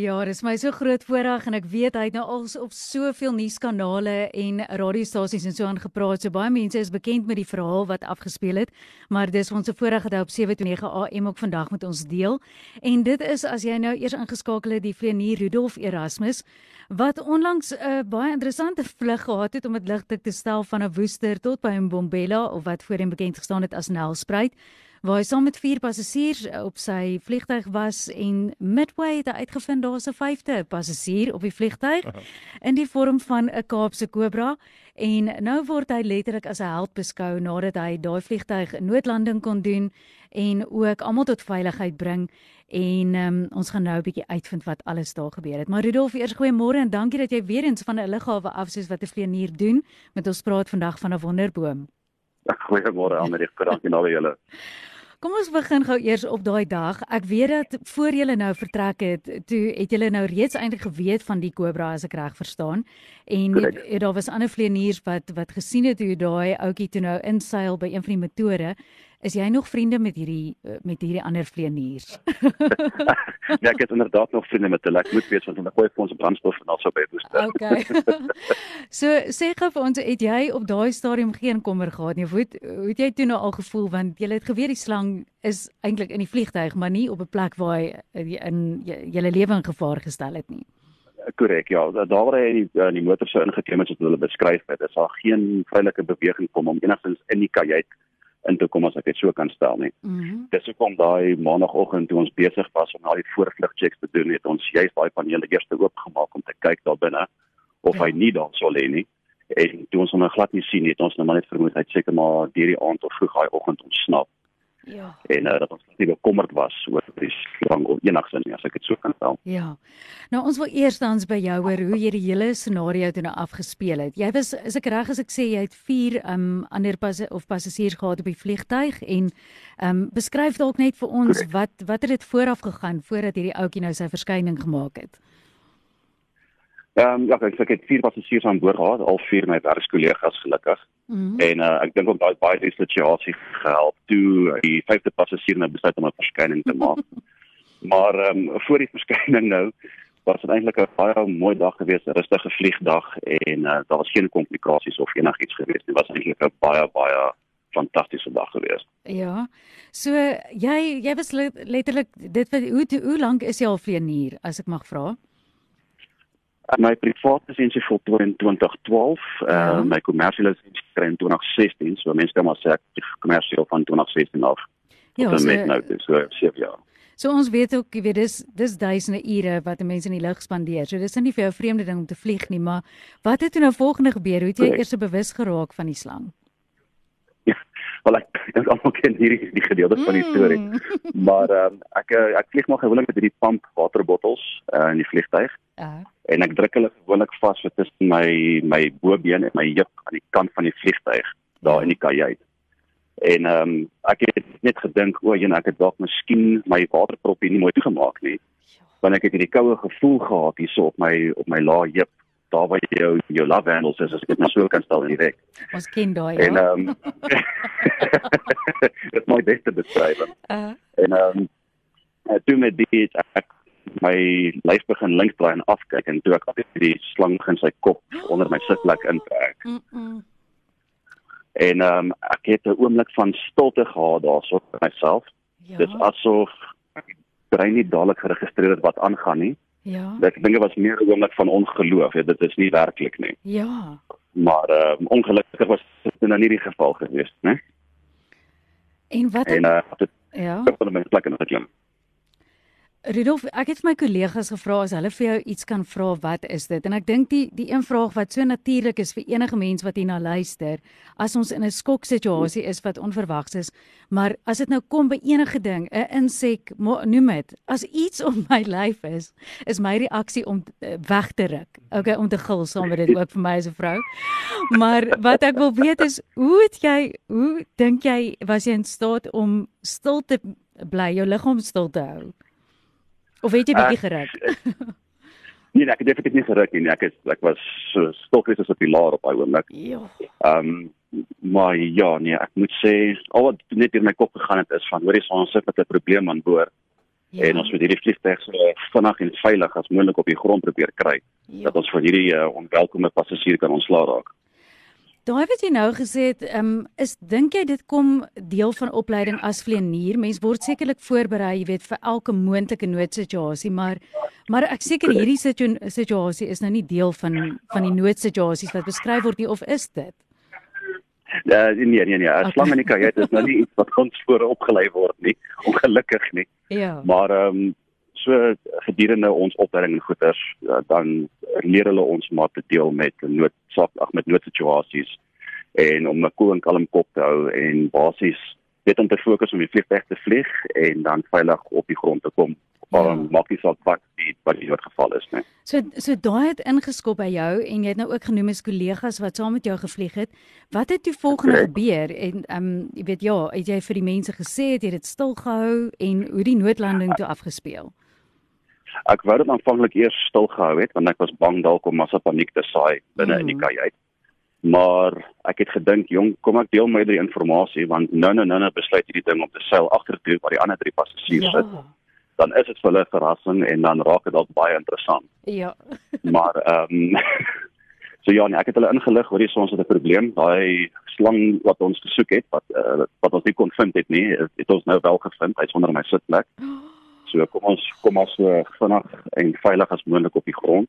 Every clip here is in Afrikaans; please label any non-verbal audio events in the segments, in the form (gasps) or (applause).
Ja, dis my so groot voorreg en ek weet hy het nou al op soveel nuuskanale en radiostasies en so aangepraat. So baie mense is bekend met die verhaal wat afgespeel het, maar dis ons se voorreg dat hy op 729 AM ook vandag met ons deel. En dit is as jy nou eers ingeskakel het die vlieënier Rudolf Erasmus wat onlangs 'n uh, baie interessante vlug gehad het om dit ligtelik te stel van 'n Woester tot by Mbombela of wat voorheen bekend gestaan het as Nelspruit waar hy saam met vier passasiers op sy vliegtyg was en midway het hy uitgevind daar's 'n vyfde passasier op die vliegtyg in die vorm van 'n Kaapse kobra en nou word hy letterlik as 'n held beskou nadat hy daai vliegtyg noodlanding kon doen en ook almal tot veiligheid bring en um, ons gaan nou 'n bietjie uitvind wat alles daar gebeur het. Maar Rudolf, eers goeiemôre en dankie dat jy weer eens van 'n lughawe af soos wat 'n vlieënier doen met ons praat vandag van 'n wonderboom. Goeiemôre Amerika, dankie nou aan julle. (laughs) Kom ons begin gou eers op daai dag. Ek weet dat voor julle nou vertrek het, toe het julle nou reeds eintlik geweet van die kobra as ek reg verstaan. En het, het, daar was ander vlieëniers wat wat gesien het hoe daai ouetjie toe nou inseil by een van die motore. Is jy nog vriende met hierdie eh, met hierdie ander vlieëniers? ja, (laughs) ek het inderdaad nog vriende met hulle. Ek moet weet want hulle gooi vir ons brandstof en also by booster. Okay. (laughs) so sê gou vir ons, het jy op daai stadium geen kommer gehad nie? Hoe hoe het jy toe nou al gevoel want jy het geweet die slang is eintlik in die vliegtuig, maar nie op 'n plek waar hy in julle lewe in gevaar gestel het nie. Korrek, ja. Daar waar hy in die, in die motor sou ingekom het, het hulle beskryf het, is daar geen veilige beweging kom om enigstens in die kajuit in te kom as ek dit so kan stel nie. Mm -hmm. Dis hoekom daai maandagooggend toe ons besig was om al die voorvlug checks te doen, het ons juist daai panele eers oopgemaak om te kyk daar binne of ja. hy nie daar sou lê nie. En toe ons hom glad nie sien nie, het ons nou maar net vermoed hy seker maar deur die aand of vroeg daai oggend ontsnap. Ja. En uh, dat ons nie bekommerd was oor die slang of enigsins nie as ek dit so kan stel. Ja. Nou ons wil eerstens by jou hoor hoe jy die hele scenario toe nou afgespeel het. Jy was is ek reg as ek sê jy het 4 um ander pas of passasiers gehad op die vliegtyg en um beskryf dalk net vir ons Correct. wat wat het dit vooraf gegaan voordat hierdie ouetjie nou sy verskyning gemaak het? Ehm um, ja, ek, ek het vier passasiers aan boord gehad, al vier my werkskollegas gelukkig. Mm -hmm. En uh, ek dink ook daai baie die situasie gehelp toe die vyfde passasier nou besluit om 'n verskyning te maak. (laughs) maar ehm um, voor die verskyning nou was dit eintlik 'n baie mooi dag geweest, 'n rustige vliegdag en uh, daar was geen komplikasies of enigiets geweest nie. Dit was eintlik 'n baie baie fantastiese dag geweest. Ja. So jy jy was letterlik dit wat hoe hoe lank is jy al vlieënier as ek mag vra? My private lisensie voltooi in 2012, uh, ja. my kommersiële lisensie kry in 2016, so mense kan maar sê ek kommersieel van 2016 af. Ja, so, met nou dis so 7 jaar. So ons weet ook, jy weet dis dis duisende ure wat mense in die lug spandeer. So dis nie vir jou vreemde ding om te vlieg nie, maar wat het toe nou volgende gebeur? Hoe het jy eers bewus geraak van die slang? wel ek (laughs) dink almal ken hierdie die gedeelte mm. van die storie. Mm. Maar ehm um, ek eh, ek vlieg maar gewoonlik met hierdie pump waterbottels uh, in die vliegtuig. Uh. En ek druk hulle gewoonlik vas tussen my my bobeen en my heup aan die kant van die vliegtuig daar in die kajuit. En ehm um, ek het net gedink o, jy ek het dalk miskien my waterpropie nie mooi toegemaak nie. Want ek het hierdie koue gevoel gehad hierso op my op my lae heup daar waar jy jou jou love handles is as ek dit nou so kan stel in die rek. Ons ken daai ja. En ehm um, (laughs) dit my beste beskryf. Uh. En ehm um, toe met dit ek my lyf begin links draai en afkyk en toe ek op die slang in sy kop onder my sitplek intrek. Mm -mm. En ehm um, ek het 'n oomblik van stilte gehad daarso vir myself. Ja. Dis asof ek brein nie dadelik geregistreer het wat aangaan nie. Ja. Ek dink dit was meer 'n oomblik van ongeloof, ja, dit is nie werklik nie. Ja. Maar uh, ongelukkig was dit nou nie die geval geweest, né? En wat En uh, het, ja. Ek het my plek in geklim. Rudolf, ek het my kollegas gevra as hulle vir jou iets kan vra, wat is dit? En ek dink die die een vraag wat so natuurlik is vir enige mens wat hierna luister, as ons in 'n skoksituasie is wat onverwags is, maar as dit nou kom by enige ding, 'n insek, noem dit, as iets (laughs) op my lyf is, is my reaksie om uh, weg te ruk. Okay, om te gil saam met dit ook vir my as 'n vrou. Maar wat ek wil weet is, hoe het jy, hoe dink jy was jy in staat om stil te bly, jou liggaam stil te hou? Of het jy bietjie geruk? Nee, ek het definitief nie geruk nie. Ek is ek was so stokkies as 'n pilaar op daai oomblik. Ja. Ehm um, maar ja, nee, ek moet sê al wat net in my kop gegaan het is van hoor jy ons sit met 'n probleem aan boord. Ja. En ons moet hierdie vliegtuig so vinnig en veilig as moontlik op die grond probeer kry ja. dat ons vir hierdie uh, onwelkome passasier kan ontslaa raak. Daai wat jy nou gesê het, um, is dink jy dit kom deel van opleiding as vlieënier? Mens word sekerlik voorberei, jy weet, vir elke moontlike noodsituasie, maar maar ek seker hierdie situasie is nou nie deel van van die noodsituasies wat beskryf word nie of is dit? Uh, nee nee nee, as okay. lang in die kajuit is nou nie iets wat ons voor opgelei word nie, ongelukkig nie. Ja. Maar ehm um, so gedurende ons opleiding en goeters uh, dan leer hulle ons maar te deel met noodsaak ag met noodsituasies en om 'n koel en kalm kop te hou en basies net om te fokus om die vliegtuig te vlieg en dan veilig op die grond te kom. Maar ja. maak nie saak wat die wat die geval is nie. So so daai het ingeskop by jou en jy het nou ook genoem as kollegas wat saam met jou gevlieg het. Wat het toe volgende okay. gebeur en ehm um, jy weet ja, het jy vir die mense gesê het jy dit stil gehou en hoe die noodlanding toe afgespeel? Ek wou dit aanvanklik eers stil gehou het want ek was bang dalk om massa paniek te saai binne mm. in die mm. kajuit. Maar ek het gedink, jong, kom ek deel my die inligting want nou nou nou nou besluit hierdie ding om te seil agtertoe waar die ander drie passasiers ja. sit. Dan is dit vir hulle verrassing en dan raak dit dalk baie interessant. Ja. (laughs) maar ehm um, (laughs) So ja, nee, ek het hulle ingelig oor die ons het 'n probleem. Daai slang wat ons gesoek het, wat uh, wat ons nie kon vind het nie, het, het ons nou wel gevind. Hy's onder my sitplek. (gasps) Oh. So kom ons kom ons so vinnig en veilig as moontlik op die grond.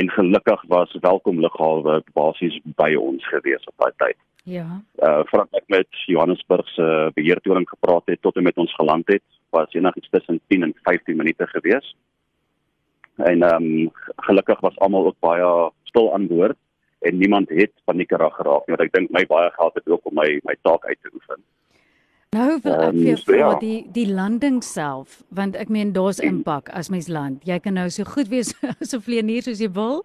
En gelukkig was welkom lughawe basies by ons gewees op daai tyd. Ja. Uh voordat ek met Johannesburg se beheertoring gepraat het tot en met ons geland het, was enigiets tussen 10 en 15 minute gewees. En ehm um, gelukkig was almal ook baie stil aan boord en niemand het paniekerig geraak nie, want ek dink my baie geld het ook om my my taak uit te oefen. Nou wil ek vir um, vra ja. die die landing self want ek meen daar's impak as mens land. Jy kan nou so goed wees (laughs) as 'n vlieënier soos jy wil.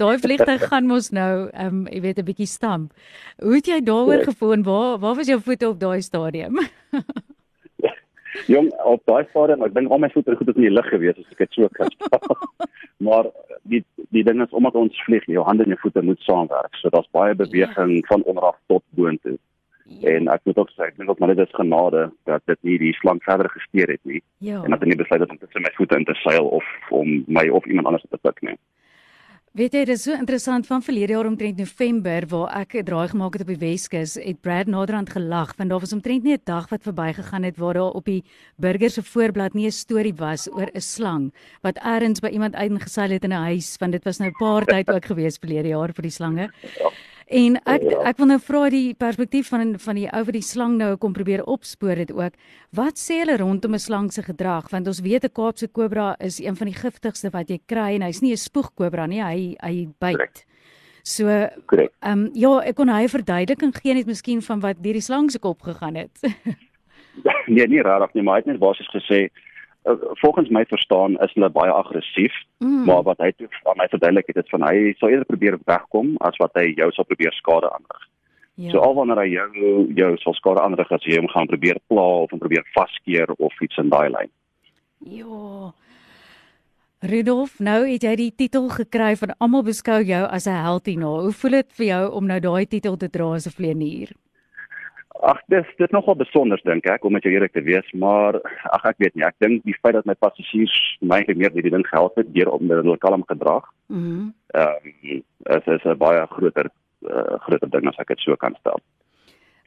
Daai vliegtuig (laughs) gaan mos nou ehm um, jy weet 'n bietjie stamp. Hoe het jy daaroor gevoel en waar waar was jou voete op daai stadium? (laughs) Jong, op daai stadium, ek dink al my voete goed op in die lug gewees as ek dit so kan. maar die die ding is omdat ons vlieg, jou hande en jou voete moet saamwerk. So daar's baie beweging ja. van onderaf tot boontoe. Ja. En ek moet ook sê, ek dink ook maar dit is genade dat dit nie die slang verder gesteer het nie. Ja. En dat hy nie besluit het om tussen my voete in te seil of om my of iemand anders te pik nie. Weet jy, dit is so interessant van verlede jaar omtrent November waar ek 'n draai gemaak het op die Weskus, het Brad Naderhand gelag want daar was omtrent nie 'n dag wat verbygegaan het waar daar op die burger se voorblad nie 'n storie was oor 'n slang wat eers by iemand uitgeseil het in 'n huis, want dit was nou 'n paar tyd ook gewees verlede jaar vir die slange. Ja. En ek ja. ek wil nou vra die perspektief van van die ou wat die slang nou kom probeer opspoor het ook. Wat sê hulle rondom 'n slang se gedrag? Want ons weet 'n Kaapse kobra is een van die giftigste wat jy kry en hy's nie 'n spoegkobra nie, hy hy byt. Correct. So, ehm um, ja, ek kon hy verduideliking gee net miskien van wat deur die slang se kop gegaan het. (laughs) nee, nie rarig nie, maar hy het net basies gesê uh, volgens my verstaan is hulle baie aggressief, mm. maar wat hy toe aan my verduidelik het, dit van hy sou eerder probeer wegkom as wat hy jou sou probeer skade aanrig. Ja. So al wanneer hy jou jou sou skade aanrig as jy hom gaan probeer pla of hom probeer vaskeer of iets in daai lyn. Ja. Rudolf, nou het jy die titel gekry van almal beskou jou as 'n held hierna. Hoe voel dit vir jou om nou daai titel te dra as 'n vlieënier? Ag dis dit nogal besonder dink ek om met jou eerlik te wees, maar ag ek weet nie, ek dink die feit dat my passasiers my meer hierdie ding gehelp het deur om hulle kalm gedrag. Mhm. Mm ehm um, dit is 'n baie groter uh, groter ding as ek dit so kan stel.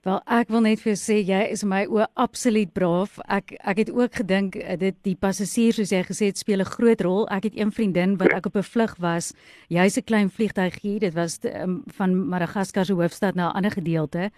Wel ek wil net vir jou sê jy is my o absoluut braaf. Ek ek het ook gedink eh, dit die passasiers soos jy gesê het speel 'n groot rol. Ek het een vriendin wat ek op 'n vlug was. Jy's 'n klein vliegtuigie. Dit was te, um, van Madagaskar se hoofstad na 'n ander gedeelte.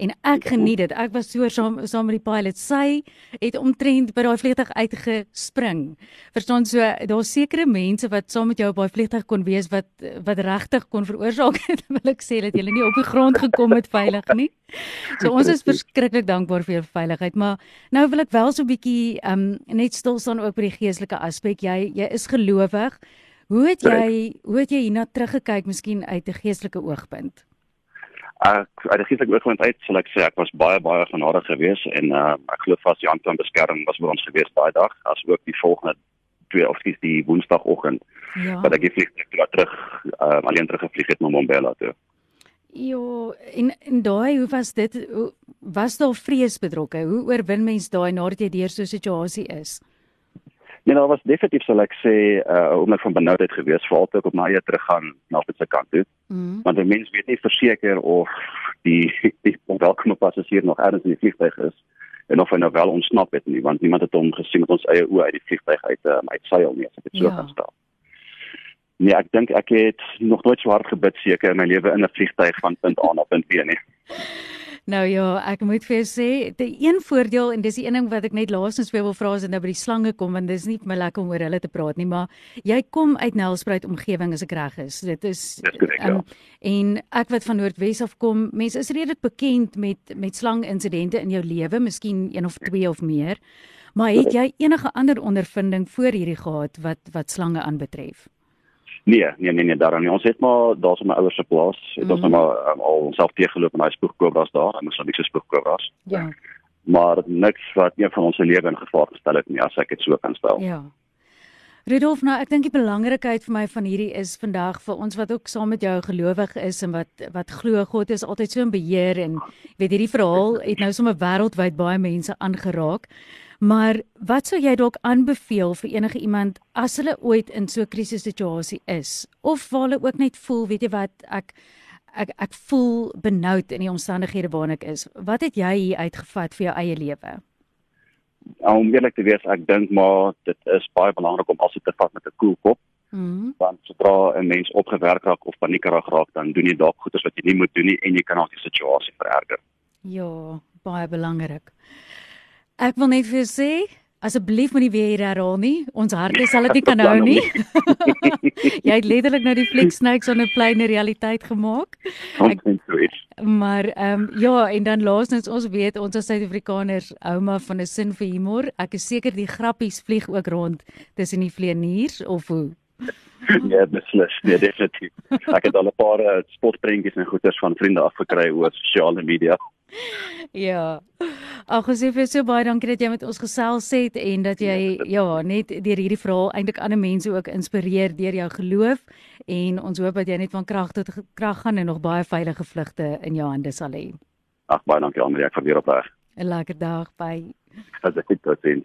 En ek geniet dit. Ek was so saam saam met die pilot. Sy het omtrent by daai vliegtuig uitgespring. Verstaan so daar's sekere mense wat saam met jou op daai vliegtuig kon wees wat wat regtig kon veroorsaak het. (laughs) Wil ek sê dat jy nie op die grond gekom het veilig nie. (laughs) So ons is verskriklik dankbaar vir jou veiligheid, maar nou wil ek wel so 'n bietjie um net stil staan ook by die geestelike aspek. Jy jy is gelowig. Hoe het jy hoe het jy hierna teruggekyk miskien uit 'n geestelike oogpunt? Ek uit 'n geestelike oogpunt uit sal ek sê ek was baie baie genadig geweest en uh, ek glo vas die hand van beskerming was vir ons geweest daai dag as ook die volgende twee of skielik die woensdagoggend ja. wat ek die vliegtuig terug uh, alleen teruggevlieg het na Mbombela toe. Ja, en en daai hoe was dit hoe, was daar vrees betrokke? Hoe oorwin mens daai nadat jy deur so 'n situasie is? Nee, daar was definitief sal ek sê uh om net van benoudheid gewees veral toe ek op my eie teruggaan na op sy kant toe. Mm. Want 'n mens weet nie verseker of die die onwelkome passasier nog ergens in die vliegtuig is en of hy nou wel ontsnap het nie, want niemand het hom gesien met ons eie oë uit die vliegtuig uit um, uit seil nie, as ek dit so ja. kan stel. Nee, ek dink ek het nog nooit so hard gebid seker in my lewe in 'n vliegtyg van punt A na punt B nie. Nou ja, ek moet vir jou sê, die een voordeel en dis die een ding wat ek net laasens vir wil vra is nou by die slange kom want dis nie vir my lekker om oor hulle te praat nie, maar jy kom uit Nelspruit omgewing as ek reg is. Dit is korrek, um, ja. en ek wat van Noordwes af kom, mense is redelik bekend met met slanginsidente in jou lewe, miskien een of twee of meer. Maar het jy enige ander ondervinding voor hierdie gehad wat wat slange aanbetref? Nee, nee nee nee, daar aan ons het maar daar's my ouers se plaas. Het mm -hmm. ons nou maar um, al onsself teëgeloop in daai spoegkobras daar, en ons het niks spoegkobras. Ja. Maar niks wat een van ons se lewe in gevaar gestel het nie, as ek dit so kan stel. Ja. Rudolf, nou ek dink die belangrikheid vir my van hierdie is vandag vir ons wat ook saam met jou gelowig is en wat wat glo God is altyd so in beheer en weet hierdie verhaal het nou sommer wêreldwyd baie mense aangeraak. Maar wat sou jy dalk aanbeveel vir enige iemand as hulle ooit in so 'n krisissituasie is of waar hulle ook net voel, weet jy wat, ek ek ek voel benoud in die omstandighede waarin ek is. Wat het jy hier uitgevat vir jou eie lewe? Om eerlik te wees, ek dink maar dit is baie belangrik om alsit te vat met 'n koel kop. Mm. Want sodra 'n mens opgewerk raak of paniekerig raak, dan doen jy dalk goeie wat jy nie moet doen nie en jy kan al die situasie vererger. Ja, baie belangrik. Ek wil net vir jou sê, asseblief moenie weer hier herhaal nie. Ons harte sal dit nie kan (laughs) hou nie. (laughs) jy het letterlik nou die flick (laughs) snakes on 'n plane realiteit gemaak. Ek, maar ehm um, ja, en dan laasens ons weet ons as Suid-Afrikaners ouma van 'n sin vir humor. Ek is seker die grappies vlieg ook rond tussen die vleeniers of hoe. Ja, beslis, nee, definitief. Ek het al 'n paar uh, spotprentjies en goeters van vriende afgekry oor sosiale media. (laughs) Ja. Ag, ons sê vir so baie dankie dat jy met ons gesels het en dat jy ja, net deur hierdie verhaal eintlik ander mense ook inspireer deur jou geloof en ons hoop dat jy net van krag tot krag gaan en nog baie veilige vlugte in jou hande sal hê. Ag, baie dankie Andrea, ek verweer op reg. 'n Lekker dag by. As ek dit sien.